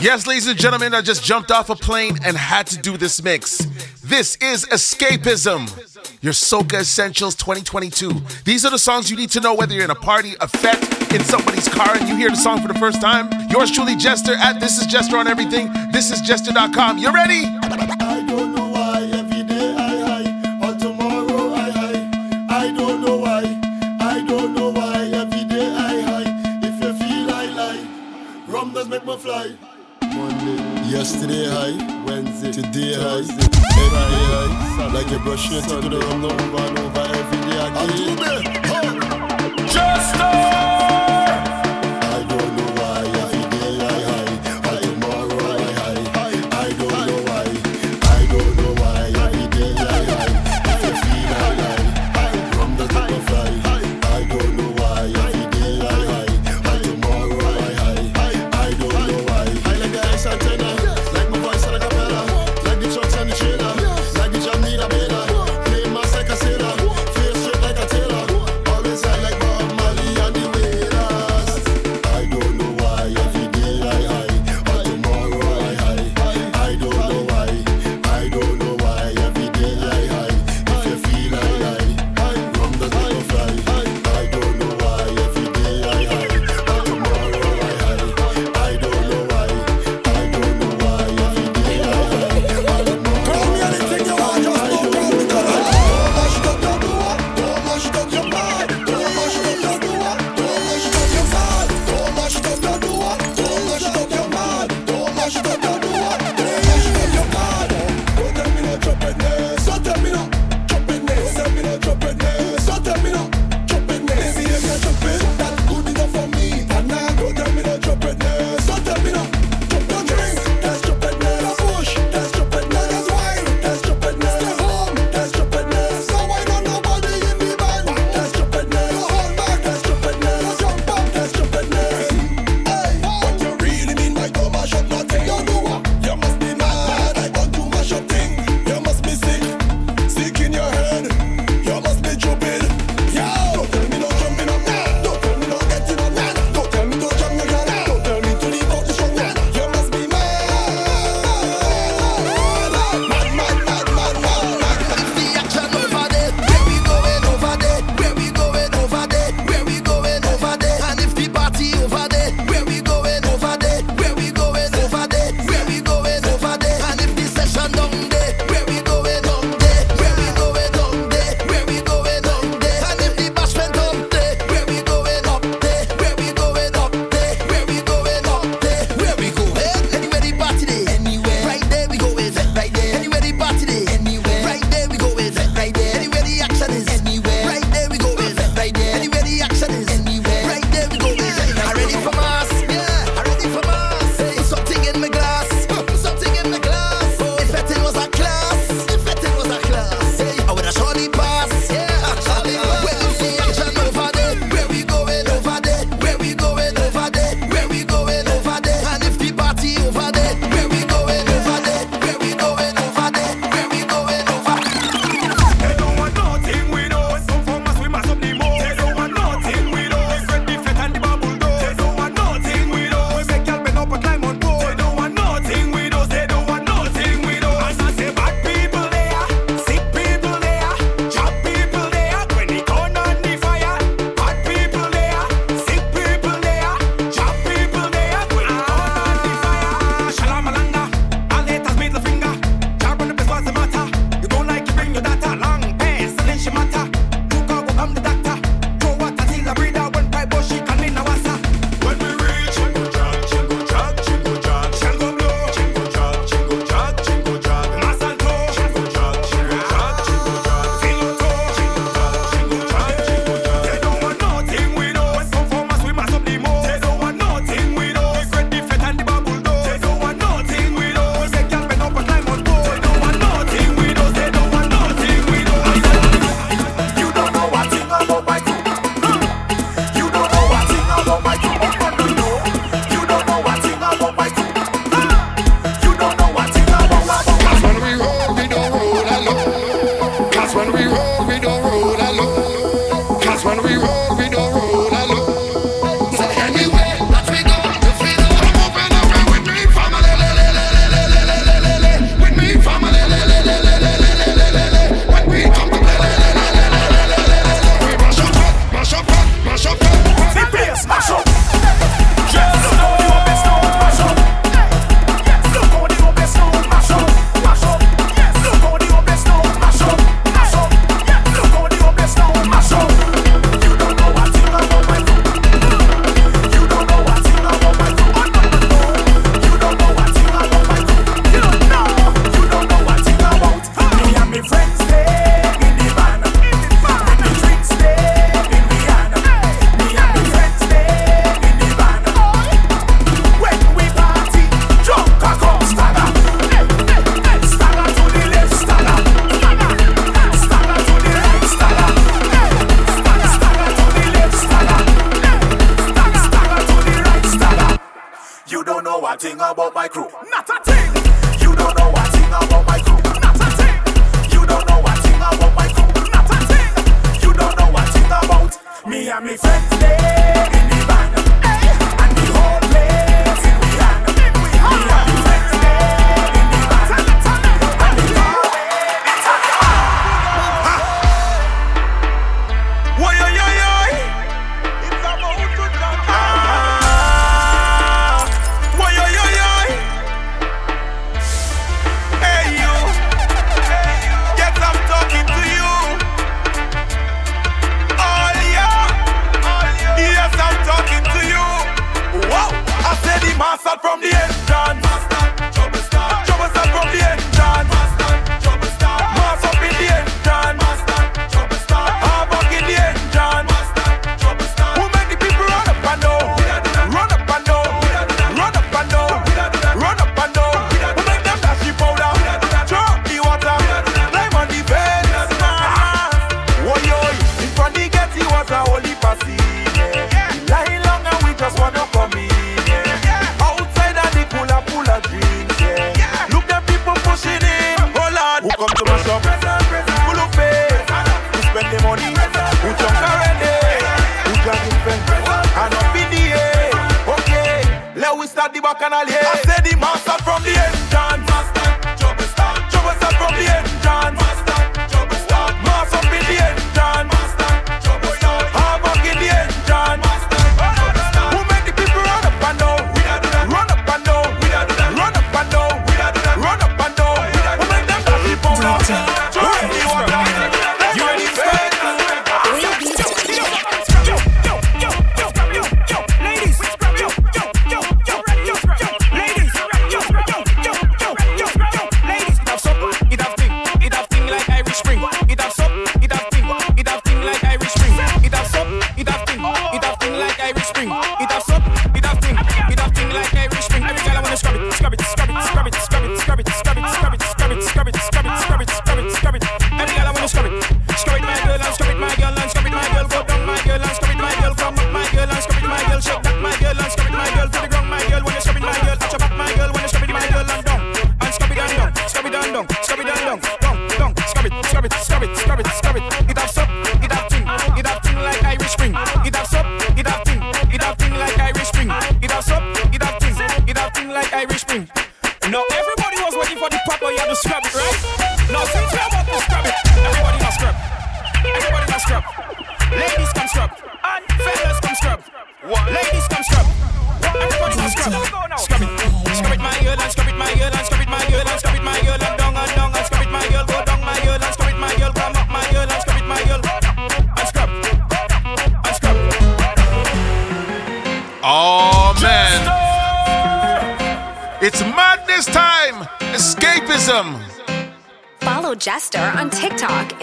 Yes, ladies and gentlemen, I just jumped off a plane and had to do this mix. This is Escapism, your Soca Essentials 2022. These are the songs you need to know whether you're in a party, a fete, in somebody's car, and you hear the song for the first time. Yours truly, Jester, at This Is Jester on everything. This is Jester.com. You ready? Yesterday high, Wednesday, today high, every day high. Like you're brushing your teeth with the rum, over and over every day again.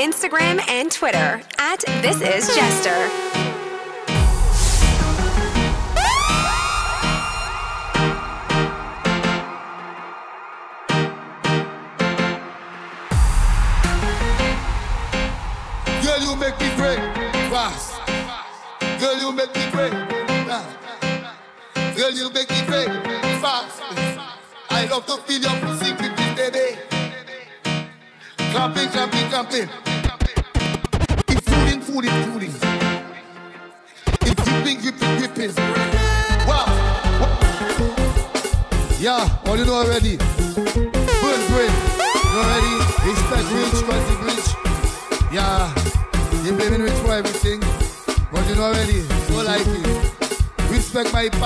Instagram and Twitter at This Is Jester.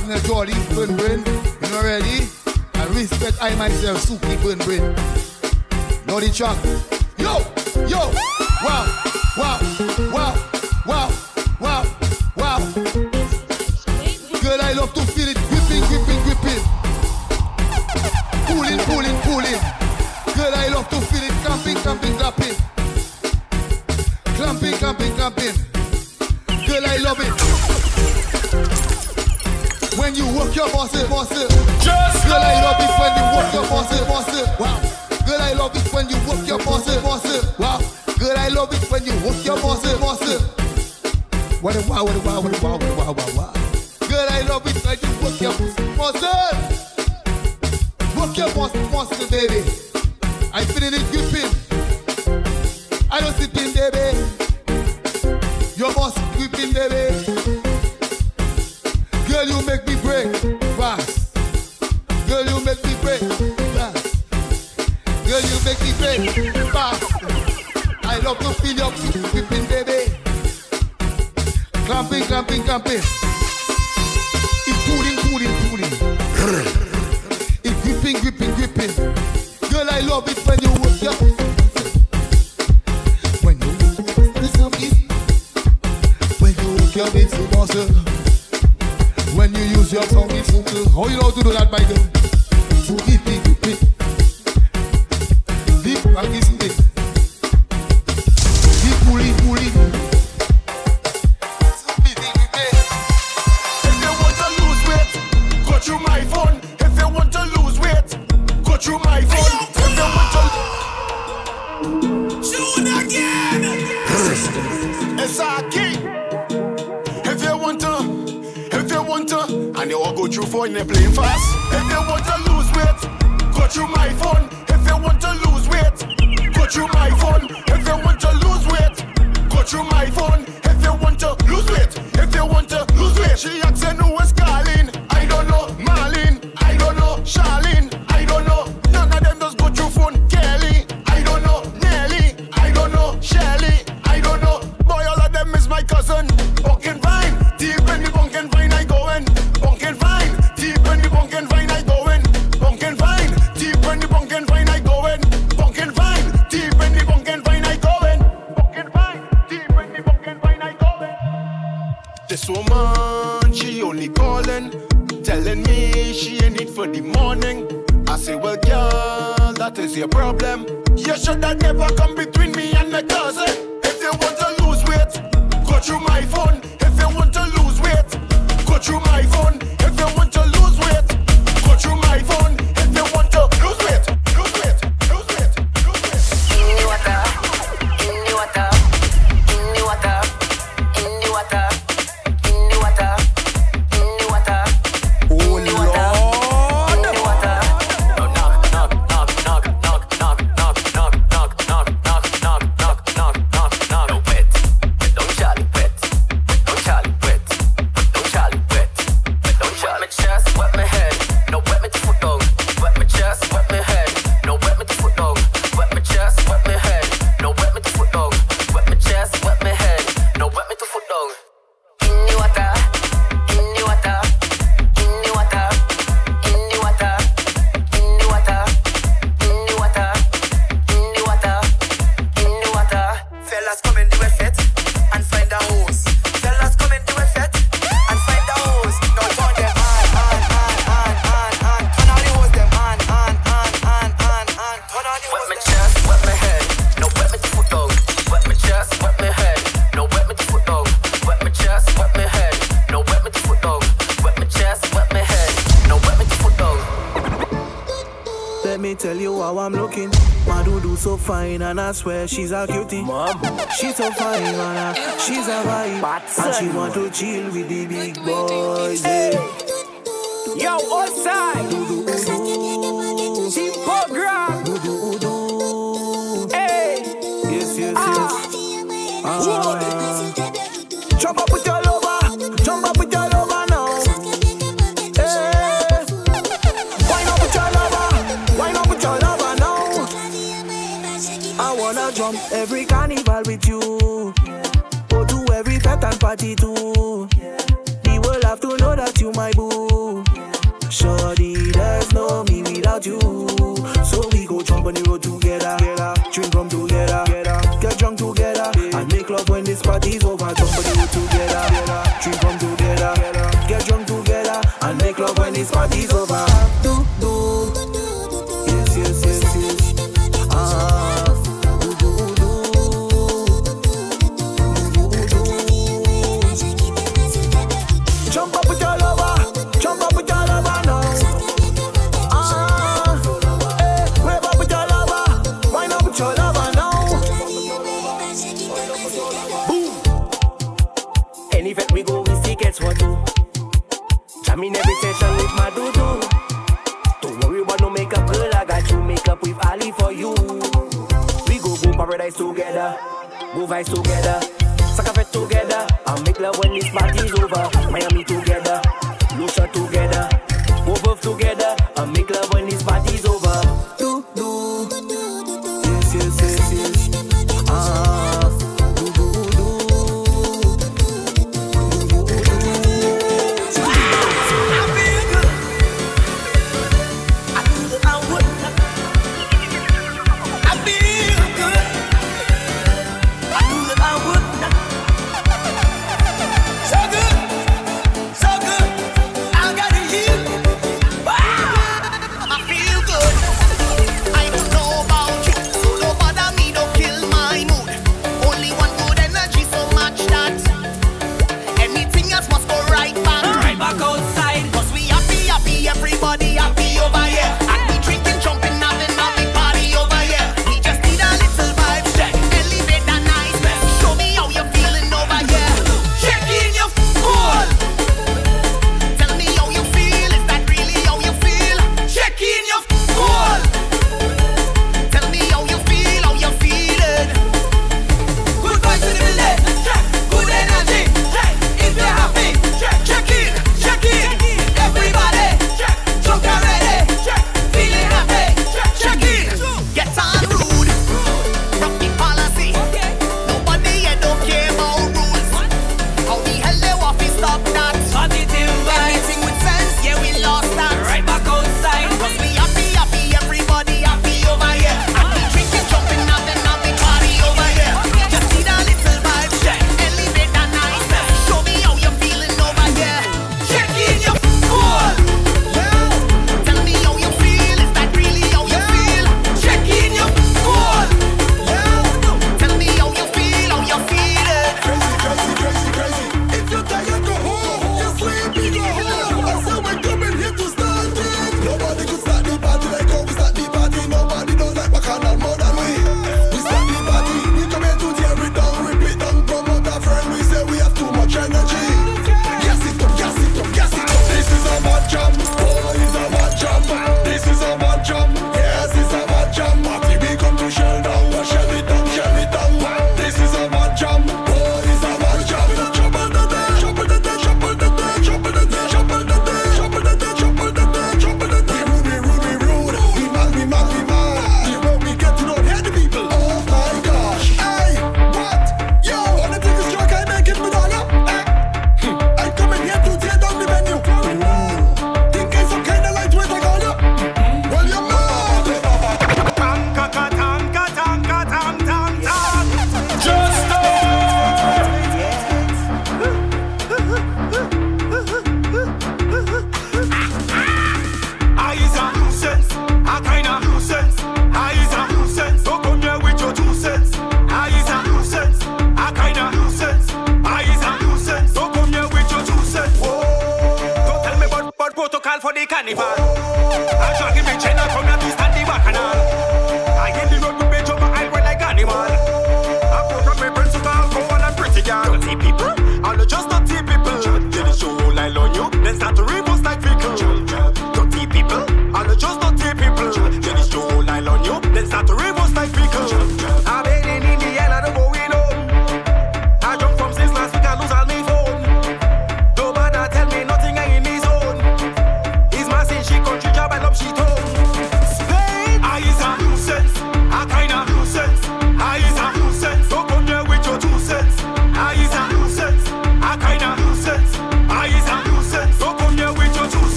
madness, all these burn brain. You know ready? I respect I myself, Suki burn brain. Know the track? Yo, yo, wow, wow, wow, wow, wow, wow. Girl, I love to feel it gripping, gripping, gripping. Pulling, pulling, pulling. Girl, I love to feel it clamping, clamping, clamping. Clamping, clamping, clamping. Girl, I love it when you work your boss it, boss it. Just girl, I love it when you work your boss it, boss it. Wow. Girl, I love it when you work your boss it, boss it. Wow. Girl, I love it when you work your boss it, boss it. What a wow, what a wow, what a wow, what a wow, wow, wow. Girl, I love it when you work your boss it. Work your boss, boss it, baby. I feel it gripping. I don't sit in, baby. Your boss gripping, baby. Girl, you make love to feel your whipping, baby. Clamping, clamping, clamping. It pulling, pulling, pulling. It gripping, gripping, gripping. Girl, I love it when you whip your. When you whip your When you work your bits to muscle. Uh, when you use your tongue, it's hooked. How you know to do that, my girl? fine, and I swear she's a cutie. Mom. She's so fine, man. She's a vibe. Batson. And she want to chill with the big boys. Hey. Yo, outside. every carnival with you. Go to every fete and party too. We The world have to know that you my boo. Sure, Shorty, there's no me without you. So we go jump on the road together. Drink rum together. Get drunk together. And make love when this party's over. Jump on the road together. Drink rum together. together. Get drunk together. And make love when this party's over. Vibes together.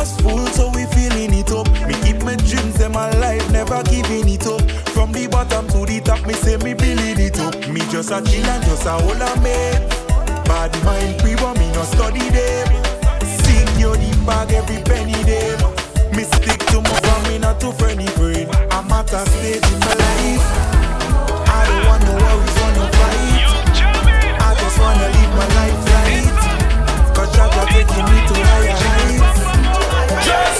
glass full, so we filling it up. Me keep my dreams in my life, never giving it up. From the bottom to the top, me say me building it up. Me just a chill and just a hold a mate. Bad mind pre me no study them. Sing your the bag every penny them. Me stick to my family, not to friendly friend. I'm at a stage in my life. I don't want no worries, want no fight. I just wanna live my life right. Cause Jaja taking me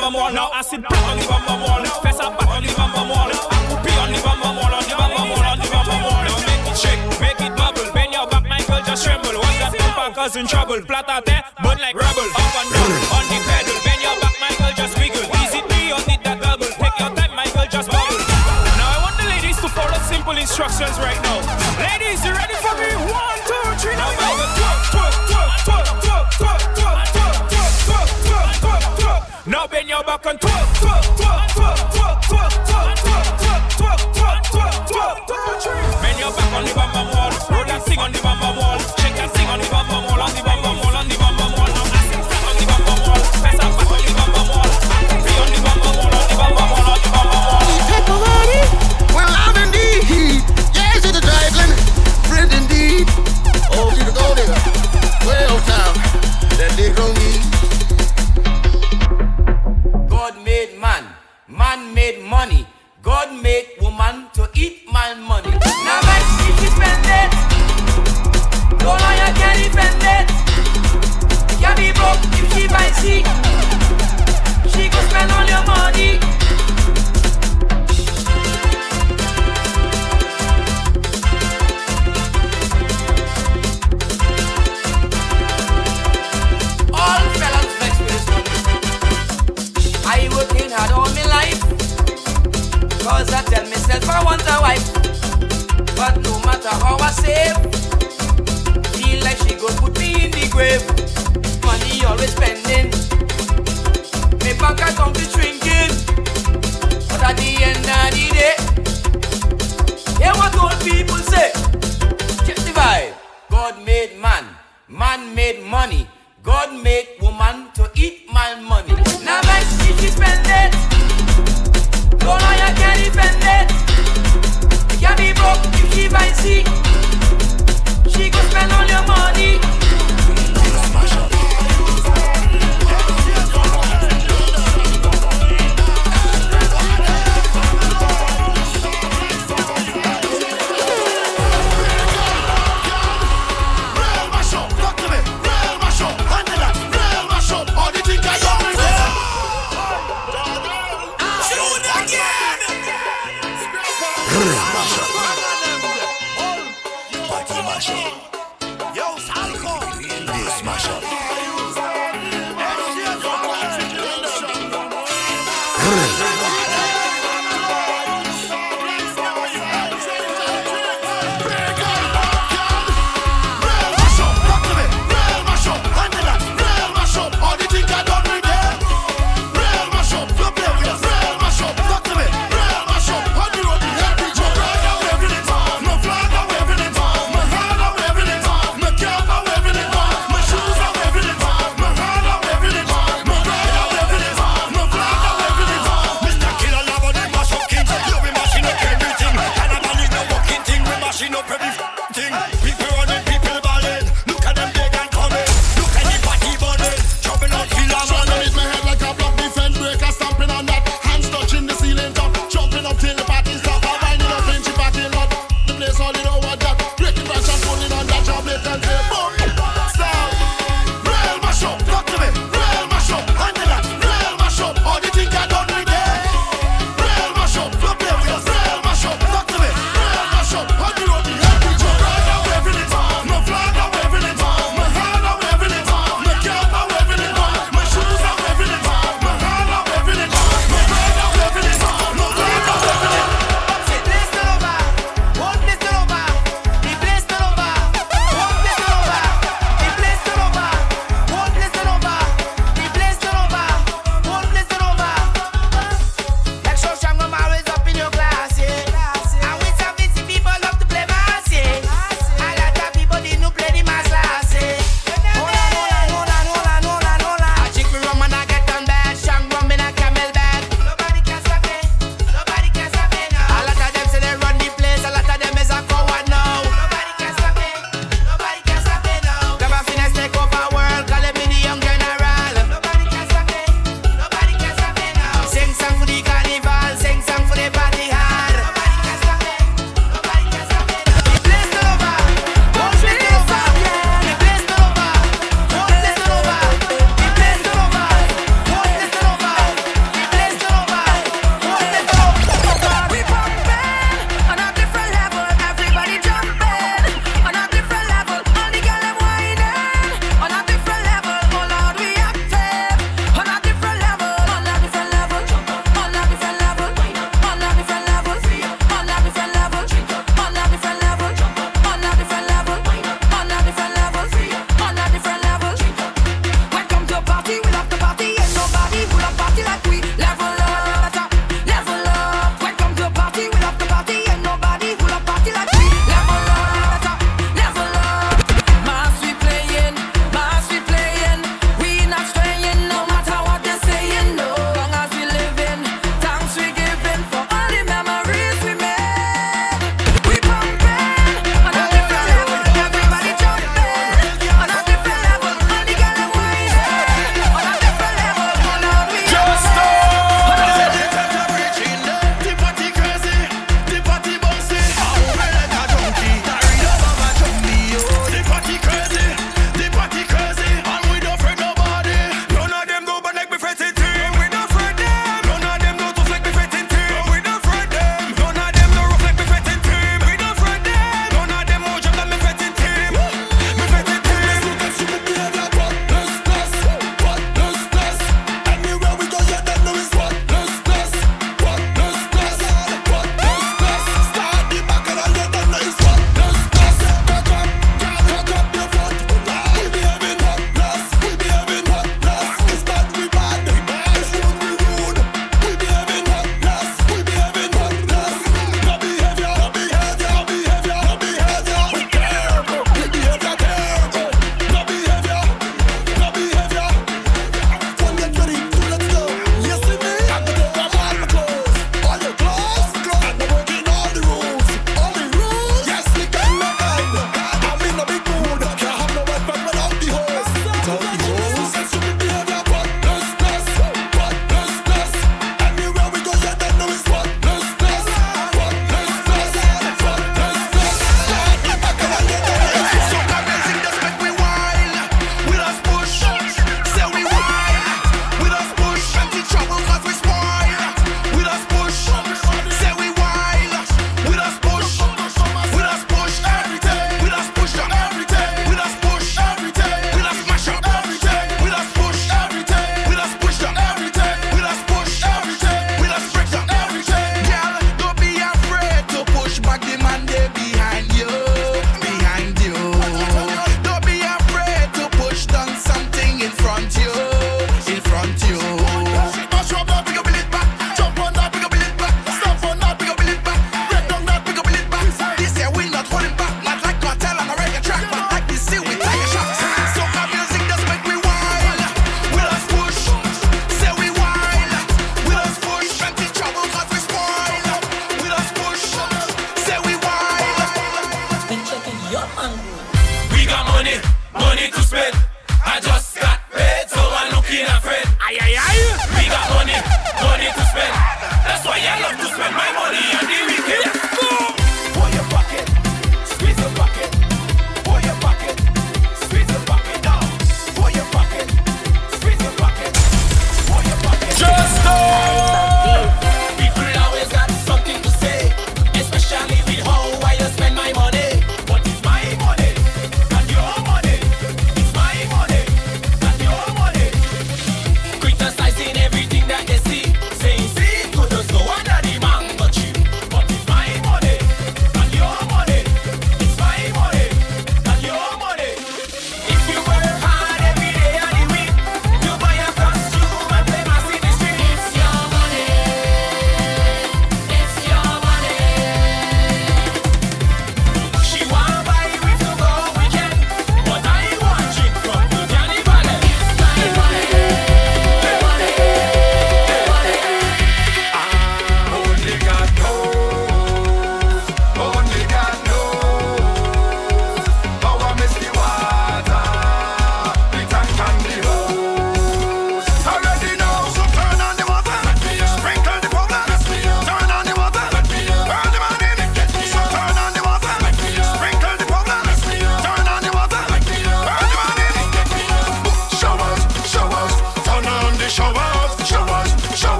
bamba wall now. Acid on the bamba wall. Fess up back on the bamba on the bamba. On the bamba Now make it shake, make it bubble. Bend your back, my girl just tremble. What's that bumper cause in trouble? Flat out there, burn like rubble. Up and down on the pedal. Bend your back, my girl just wiggle. Easy it me or that double? Take your time, my girl just bubble. Now I want the ladies to follow simple instructions right now. rock and twerk, twerk.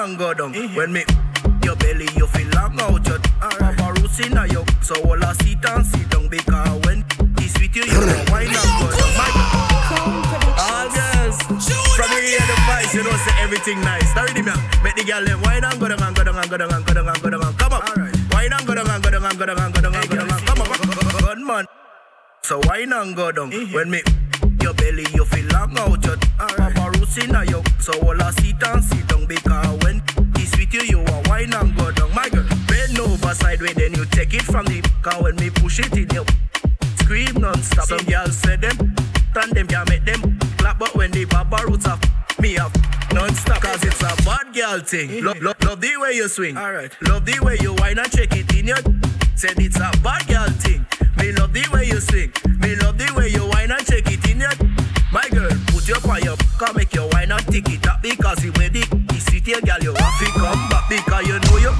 And go down. When me your belly, you feel long out your Papa roots in a. So all I sit and sit down because when it's with you, you know wine and go down. My all girls from the head of vice, you know, say everything nice. Sorry, me make the girl them wine and go down and go down and go down and go down and go down and come on. Wine and go down and go down and go down and go down and go down and come on. Good man. So wine and go down. When me your belly, you feel long out your Papa roots in. So all I sit and sit down because when it's with you, you want wine and go down. My girl, bend over sideways, then you take it from the car when me push it in you. Scream non-stop. Some girls say them, and them can make them clap, but when the baba roots up, me up non-stop. Cause it's a bad girl thing. Love, love, love the way you swing. Alright. Love the way you whine and check it in your. Said it's a bad girl thing. Me love the way you swing. Me love the way you whine and check it in your. My your on come make your wine and tick it up because the way the is sweet here, girl, you have to come back because you know you.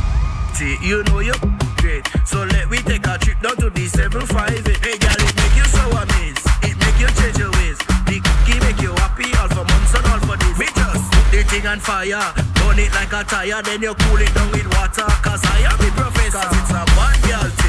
See, you know you great. So let we take a trip down to the 758. Hey, girl, it make you so amazed. It make you change your ways. The cookie make you happy all for months and all for days. Me just put the thing on fire. Burn it like a tire, then you cool it down with water. Cause I am the professor. Cause it's a bad girl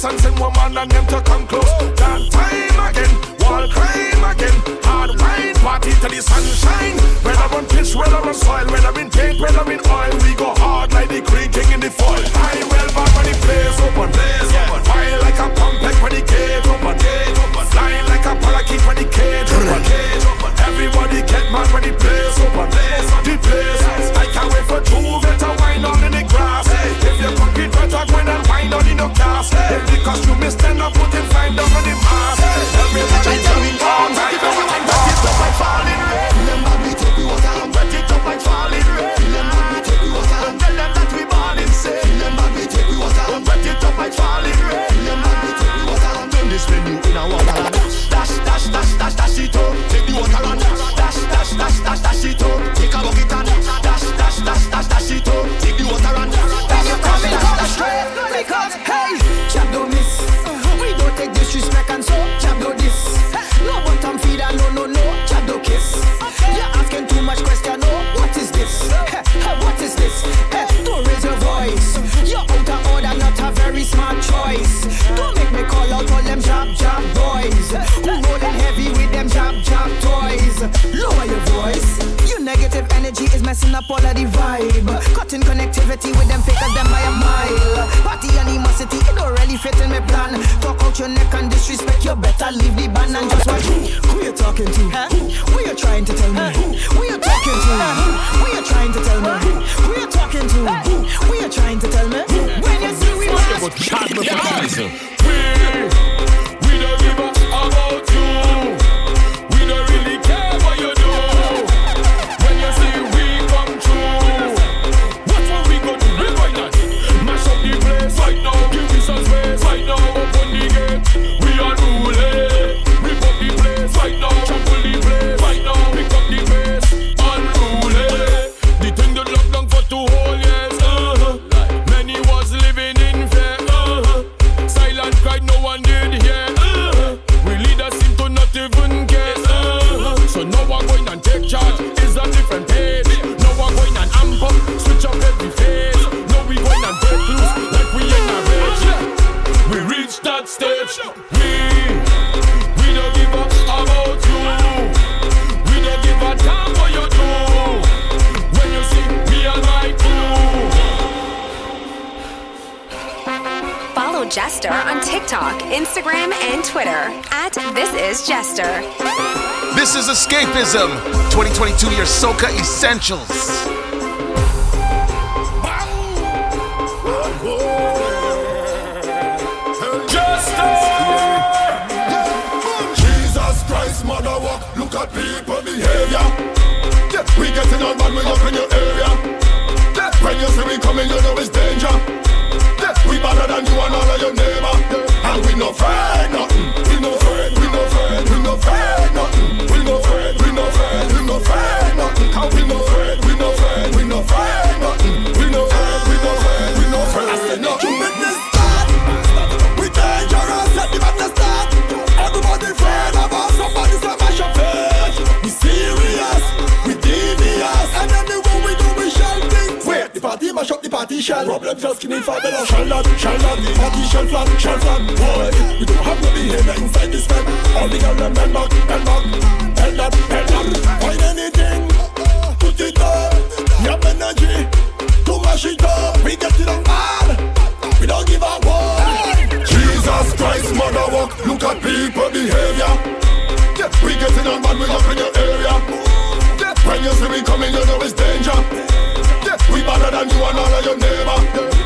social distancing, woman and them to come close. That time again, wall crime again. Hard wine, party till the sunshine. Whether on pitch, whether on soil, whether I'm in paint, whether in oil, we go hard like the green king in the foil. I well back when the place open, place open. Fire like a pumpek when the gate open, gate open. Flying like a parakeet when the cage open, cage open. Everybody get mad when the place open, place the place. I can't wait for two better wine on the class. If the costume stand up, put him fine down connectivity with them fakers, them by a mile. Party animosity, it don't really fit in my plan. Talk out your neck and disrespect, you better leave the band and just Escapism 2022, your Soca Essentials. Jesus Christ, mother look at people behavior. We getting on bad, we up in your area. Yeah, when you see we coming, you know it's danger. Yeah, we better than you and all of your neighbor. And we no. We no Just skinny five below. Shall not, shall flat, shall flat. Boy, we don't have no behavior inside this fed. All the girls them bend back, bend back, bend up, bend up. Find anything, put it up. You have energy to mash it up. We get it on bad. We don't give a one. Jesus Christ, mother walk, look at people behavior. We getting on bad, we up in your area. When you see we coming, you know it's danger. We better than you and all of your neighbor.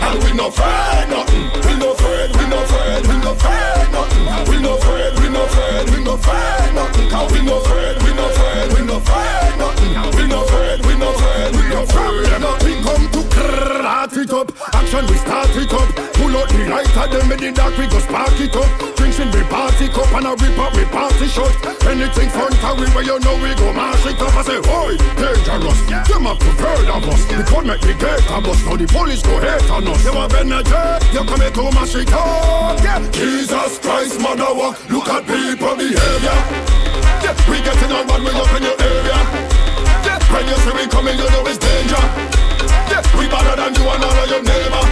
No afraid nothing. We no afraid, we no afraid, we no afraid nothing. We no afraid, we no afraid, we no afraid nothing. Cause we no afraid, we no afraid, we no afraid nothing. We no afraid, we no afraid, we no afraid nothing. Come to crack it up, action we start it up out the of them in the dark, we go spark it up. Drinks in the party cup and a rip up, we party shot. Anything fun to we where you know we go mash it up. I say, oi, dangerous. Them have preferred of us. The fun make the gate a bust. Now the police go hate on us. You have energy, you come here to mash it up. Yeah. Jesus Christ, mother, what? Look at people behavior. Yeah. We getting on bad, we up in your area. Yeah. When you see we coming, you know it's danger. We better than you and all of your neighbor.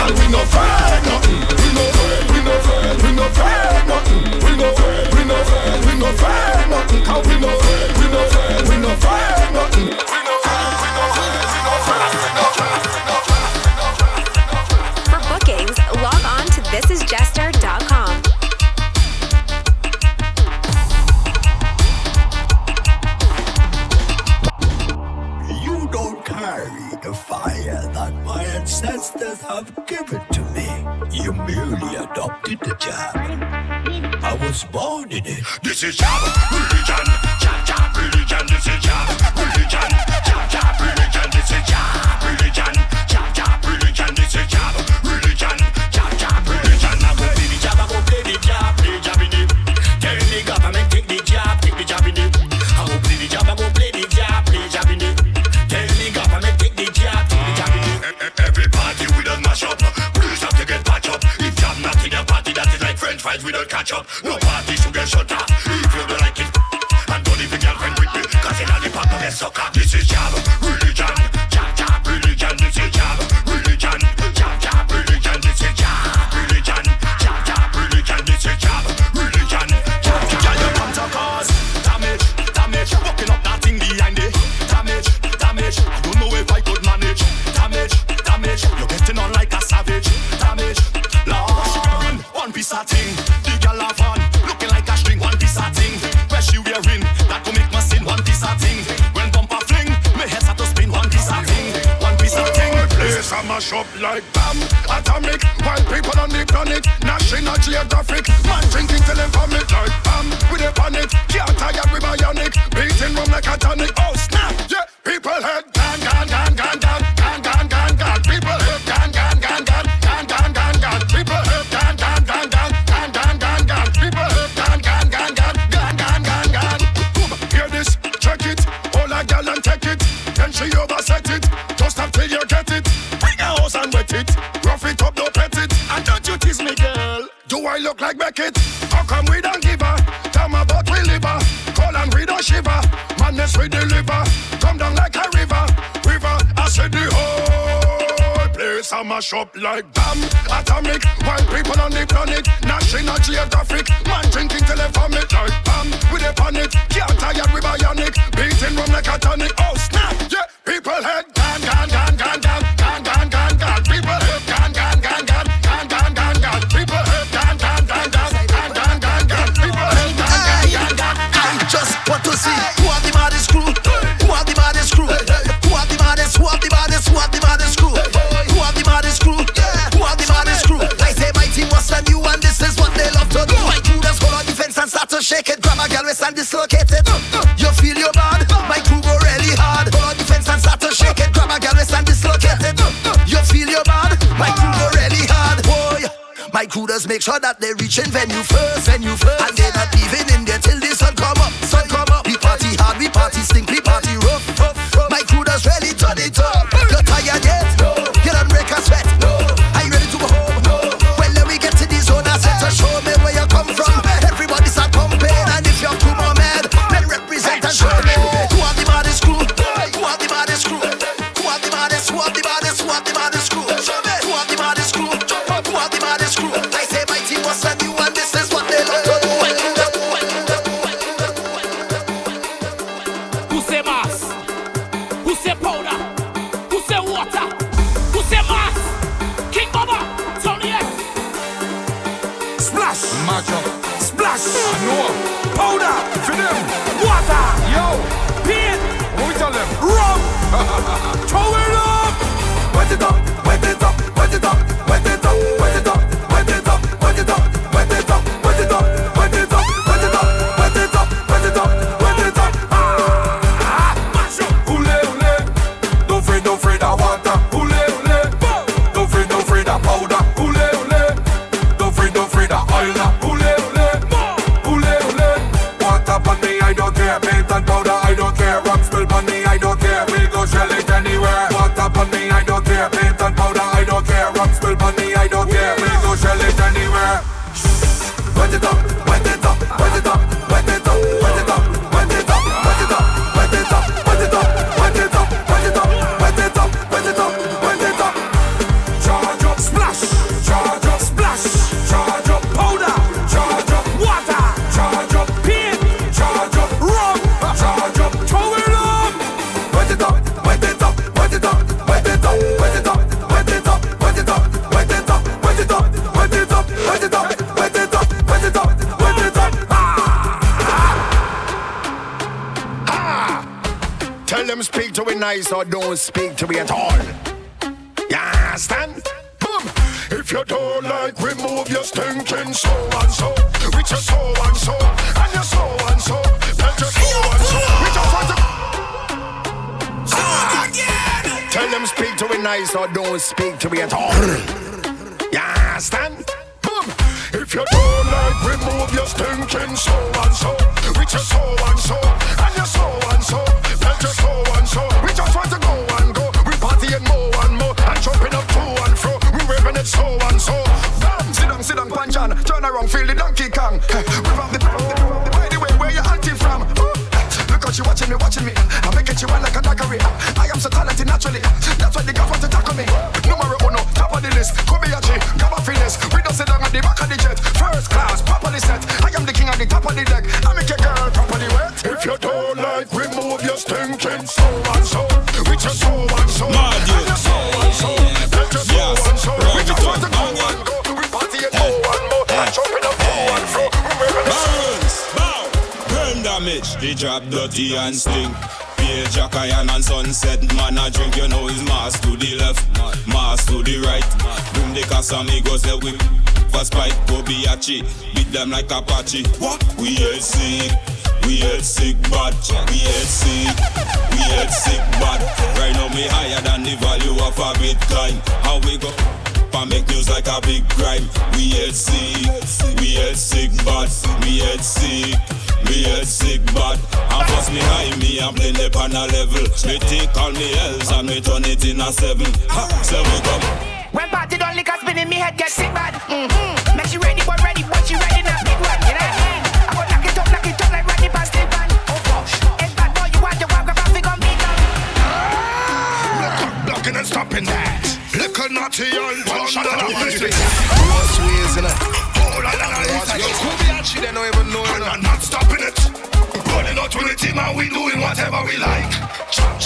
And we no fake nothing. We no fake. We no fake. We no fake nothing. We no fake. We no fake. We no fake nothing. Cause we no fake. We no fake. We no fake nothing. For bookings, log on to this is just merely adopted the job. I was born in it. This is our religion. like bam. Reaching venue first. Like, remove your stinking so and so. With your so and so. And your so and so. Let your so and so. With your so and so. Tell them speak to me nice or don't speak to me at all. You understand? Boom. If you don't like, remove your stinking so and so. With your so and so. And your so and so. Let your so and so. We just want to go and go. We partying more and more. And jumping up fro. It so and so. Bam. Sit down, sit down, Panchan. Turn around, feel the Donkey Kong. Whip up the, by the way, where you auntie from? Look how she watching me, watching me. I'm making you one like a daiquiri. I am so talented naturally. That's why the girls want to tackle me. Numero uno, top of the list. Kobayashi, a finesse. We don't sit down at the back of the jet. First class, properly set. I am the king at the top of the deck. I make your girl properly wet. If you don't like, remove your stinking so and so. Your so and so. Drop dirty and stink. Pale Jack Iron and sunset. Man, I drink, you know, his mass to the left, mass to the right. Boom, the Casamigos, let we for spite. Kobayashi, beat them like Apache. What? We ain't sick. We ain't sick bad, we ain't sick, we ain't sick bad. Right now me higher than the value of a Bitcoin. How we go? and make news like a big crime. We ain't sick, we ain't sick bad, we ain't sick, we ain't sick bad. And plus me high, me and blend up on a level. Me take all me L's and me turn it in a seven. Ha, so we come. When party don't lick a spin in me head get sick bad. Mm-hmm. Make she ready, but ready, but she ready now. Big one, you know what I mean? I go knock it up, knock it up like Rodney past the. Oh gosh, it's bad boy, you want to walk up and pick up me Blocking and stopping that. Little naughty and punch Most ways, you know. Oh, They don't even know, And. I'm not stopping it. Pulling out with the team and we doing whatever we like. Chop,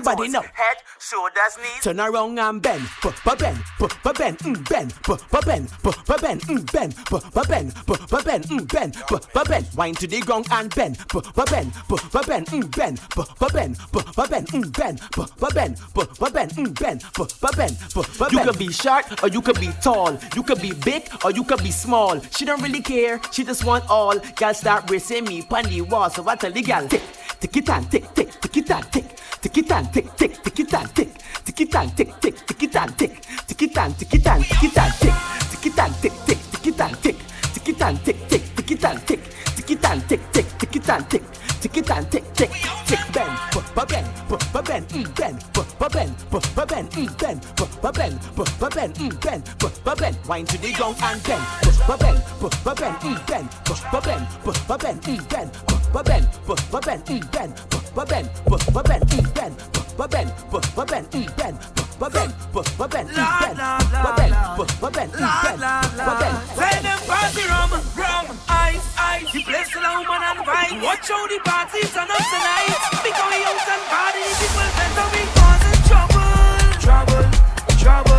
everybody know. Head, shoulders, knees. Turn around and bend, but but bend, but but bend, mm, bend, but but bend, but but bend, mm, bend, but bend, bend, bend, bend. Wind to the ground and bend, but but bend, but but bend, mm, bend, but but bend, but but bend, mm, bend, but but bend, bend, bend, bend, bend. You could be short or you could be tall. You could be big or you could be small. She don't really care. She just want all. Girl start bracing me, pandy wall. So I tell the girl, ticky tan tick tick ticky tan tick ticky tan tick tick ticky tan tick ticky tan tick tick ticky tan tick ticky tan ticky tan ticky tan tick ticky tan tick tick ticky tan tick ticky tan tick tick ticky tan tick ticky tan tick tick ticky tan tick tick it and tick tick tick ben, ba bend ben, bend mm ben. ba ben, ba bend ben, bend ba ben. ba ben, mm bend ben. bend wind to the ground and bend ba ben. ba ben, mm bend ben, bend ba ben. mm ben, ba bend ben, bend mm ben. Ben, Ben, Ben, Ben, Ben, Ben, Ben, Ben, Ben, Ben, Ben, Send them party rum, rum, ice, ice. The place full woman and vibes. Watch how the party's on us tonight. Because we out and party, people better be causing trouble, trouble, trouble.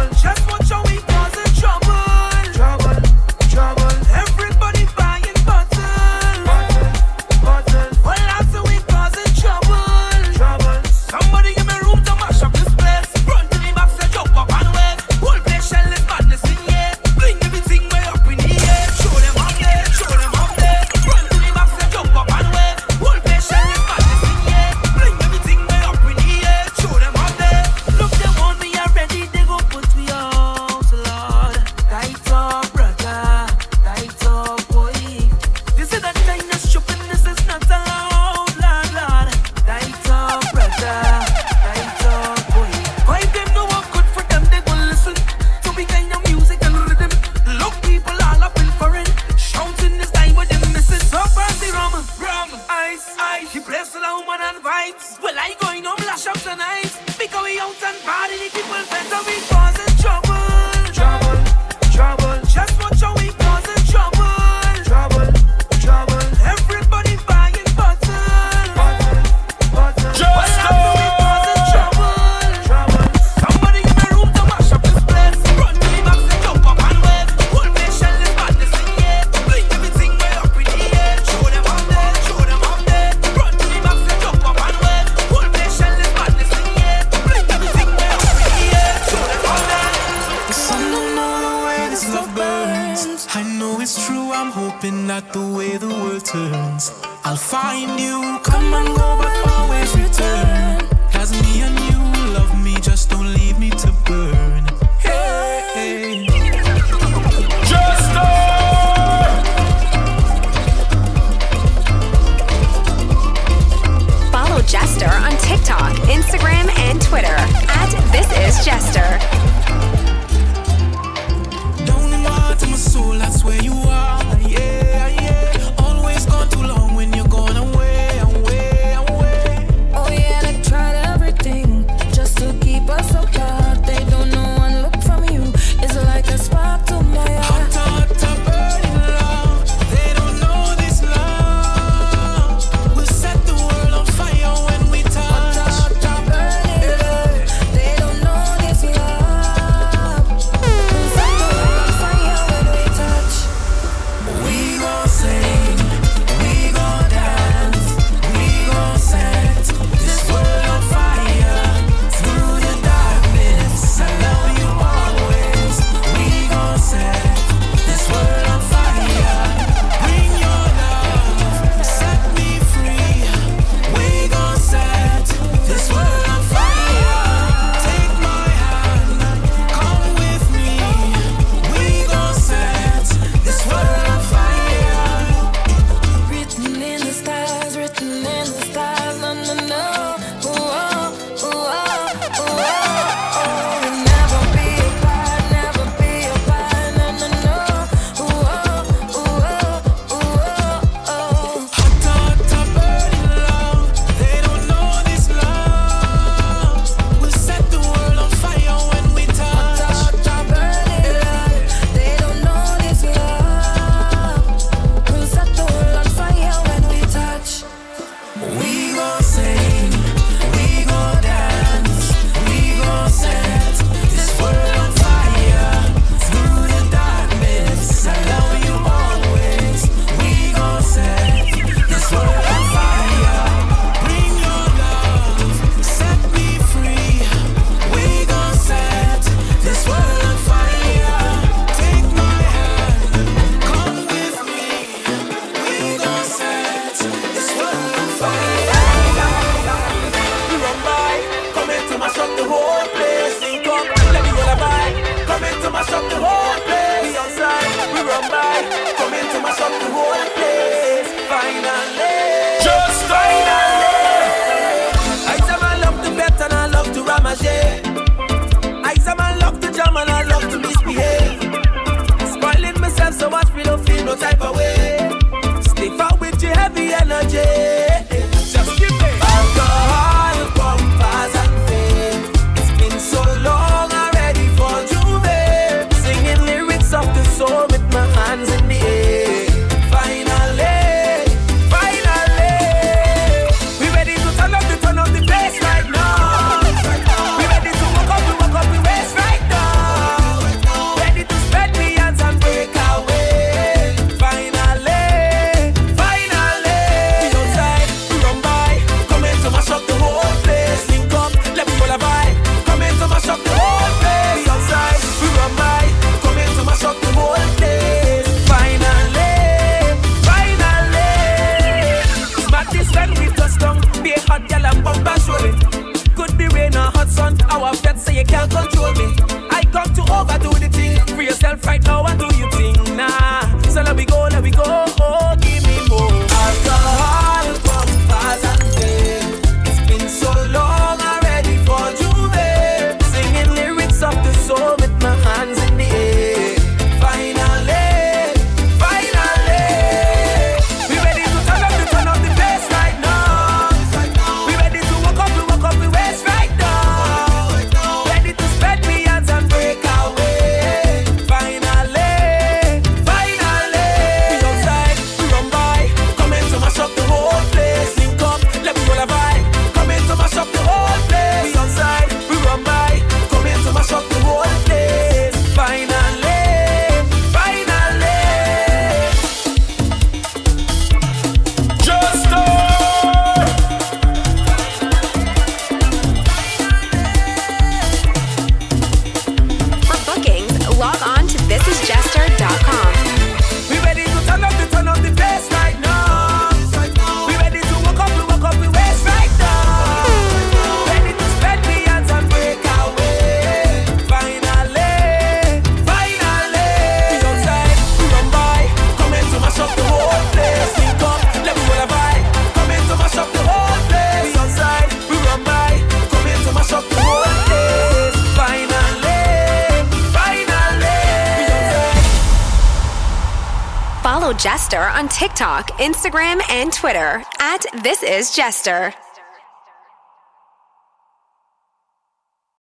TikTok, Instagram, and Twitter at This Is Jester.